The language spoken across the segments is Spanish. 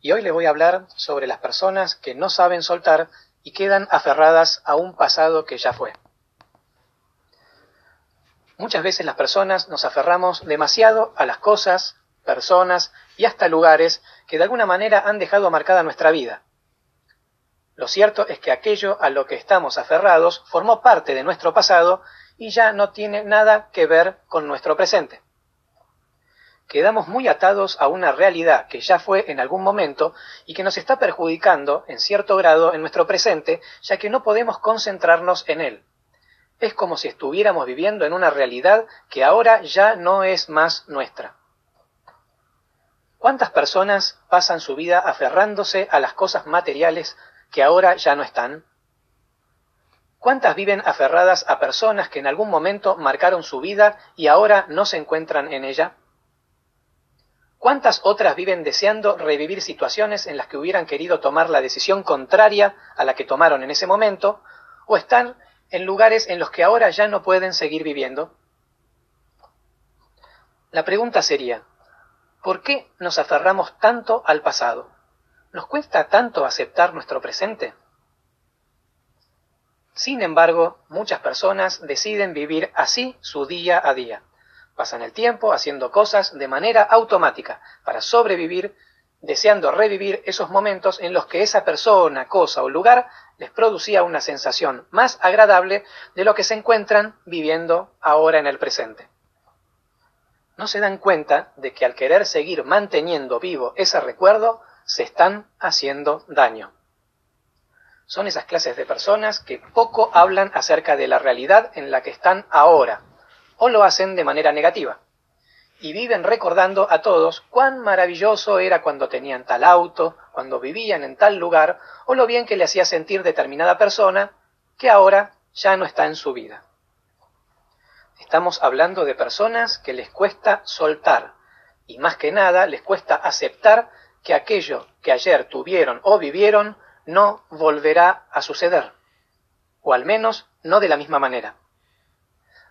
y hoy le voy a hablar sobre las personas que no saben soltar y quedan aferradas a un pasado que ya fue. Muchas veces las personas nos aferramos demasiado a las cosas, personas y hasta lugares que de alguna manera han dejado marcada nuestra vida. Lo cierto es que aquello a lo que estamos aferrados formó parte de nuestro pasado y ya no tiene nada que ver con nuestro presente quedamos muy atados a una realidad que ya fue en algún momento y que nos está perjudicando en cierto grado en nuestro presente, ya que no podemos concentrarnos en él. Es como si estuviéramos viviendo en una realidad que ahora ya no es más nuestra. ¿Cuántas personas pasan su vida aferrándose a las cosas materiales que ahora ya no están? ¿Cuántas viven aferradas a personas que en algún momento marcaron su vida y ahora no se encuentran en ella? ¿Cuántas otras viven deseando revivir situaciones en las que hubieran querido tomar la decisión contraria a la que tomaron en ese momento, o están en lugares en los que ahora ya no pueden seguir viviendo? La pregunta sería, ¿por qué nos aferramos tanto al pasado? ¿Nos cuesta tanto aceptar nuestro presente? Sin embargo, muchas personas deciden vivir así su día a día Pasan el tiempo haciendo cosas de manera automática para sobrevivir, deseando revivir esos momentos en los que esa persona, cosa o lugar les producía una sensación más agradable de lo que se encuentran viviendo ahora en el presente. No se dan cuenta de que al querer seguir manteniendo vivo ese recuerdo, se están haciendo daño. Son esas clases de personas que poco hablan acerca de la realidad en la que están ahora, o lo hacen de manera negativa. Y viven recordando a todos cuán maravilloso era cuando tenían tal auto, cuando vivían en tal lugar, o lo bien que le hacía sentir determinada persona que ahora ya no está en su vida. Estamos hablando de personas que les cuesta soltar, y más que nada les cuesta aceptar que aquello que ayer tuvieron o vivieron no volverá a suceder, o al menos no de la misma manera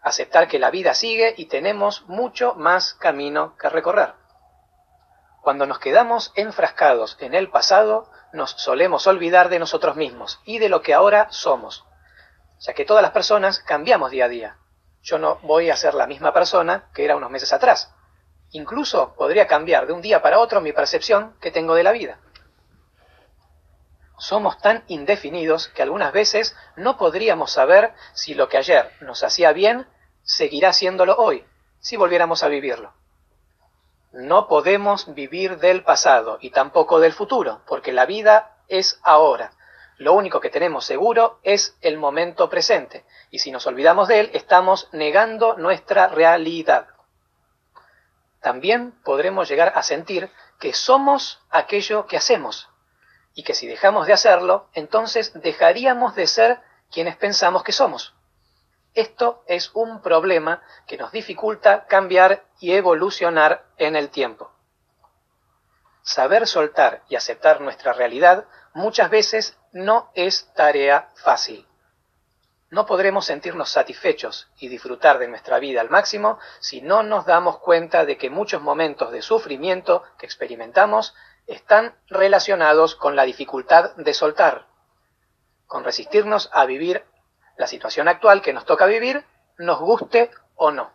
aceptar que la vida sigue y tenemos mucho más camino que recorrer. Cuando nos quedamos enfrascados en el pasado, nos solemos olvidar de nosotros mismos y de lo que ahora somos, ya que todas las personas cambiamos día a día. Yo no voy a ser la misma persona que era unos meses atrás. Incluso podría cambiar de un día para otro mi percepción que tengo de la vida. Somos tan indefinidos que algunas veces no podríamos saber si lo que ayer nos hacía bien seguirá haciéndolo hoy, si volviéramos a vivirlo. No podemos vivir del pasado y tampoco del futuro, porque la vida es ahora. Lo único que tenemos seguro es el momento presente, y si nos olvidamos de él, estamos negando nuestra realidad. También podremos llegar a sentir que somos aquello que hacemos, y que si dejamos de hacerlo, entonces dejaríamos de ser quienes pensamos que somos. Esto es un problema que nos dificulta cambiar y evolucionar en el tiempo. Saber soltar y aceptar nuestra realidad muchas veces no es tarea fácil. No podremos sentirnos satisfechos y disfrutar de nuestra vida al máximo si no nos damos cuenta de que muchos momentos de sufrimiento que experimentamos están relacionados con la dificultad de soltar, con resistirnos a vivir la situación actual que nos toca vivir, nos guste o no.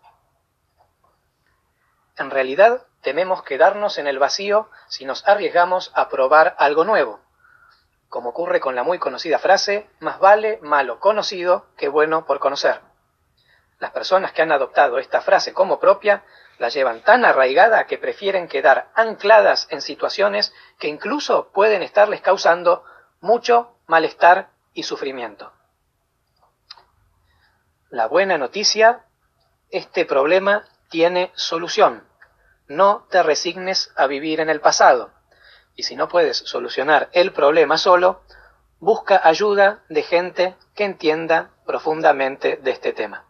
En realidad, tememos quedarnos en el vacío si nos arriesgamos a probar algo nuevo, como ocurre con la muy conocida frase, más vale malo conocido que bueno por conocer. Las personas que han adoptado esta frase como propia la llevan tan arraigada que prefieren quedar ancladas en situaciones que incluso pueden estarles causando mucho malestar y sufrimiento. La buena noticia, este problema tiene solución. No te resignes a vivir en el pasado. Y si no puedes solucionar el problema solo, busca ayuda de gente que entienda profundamente de este tema.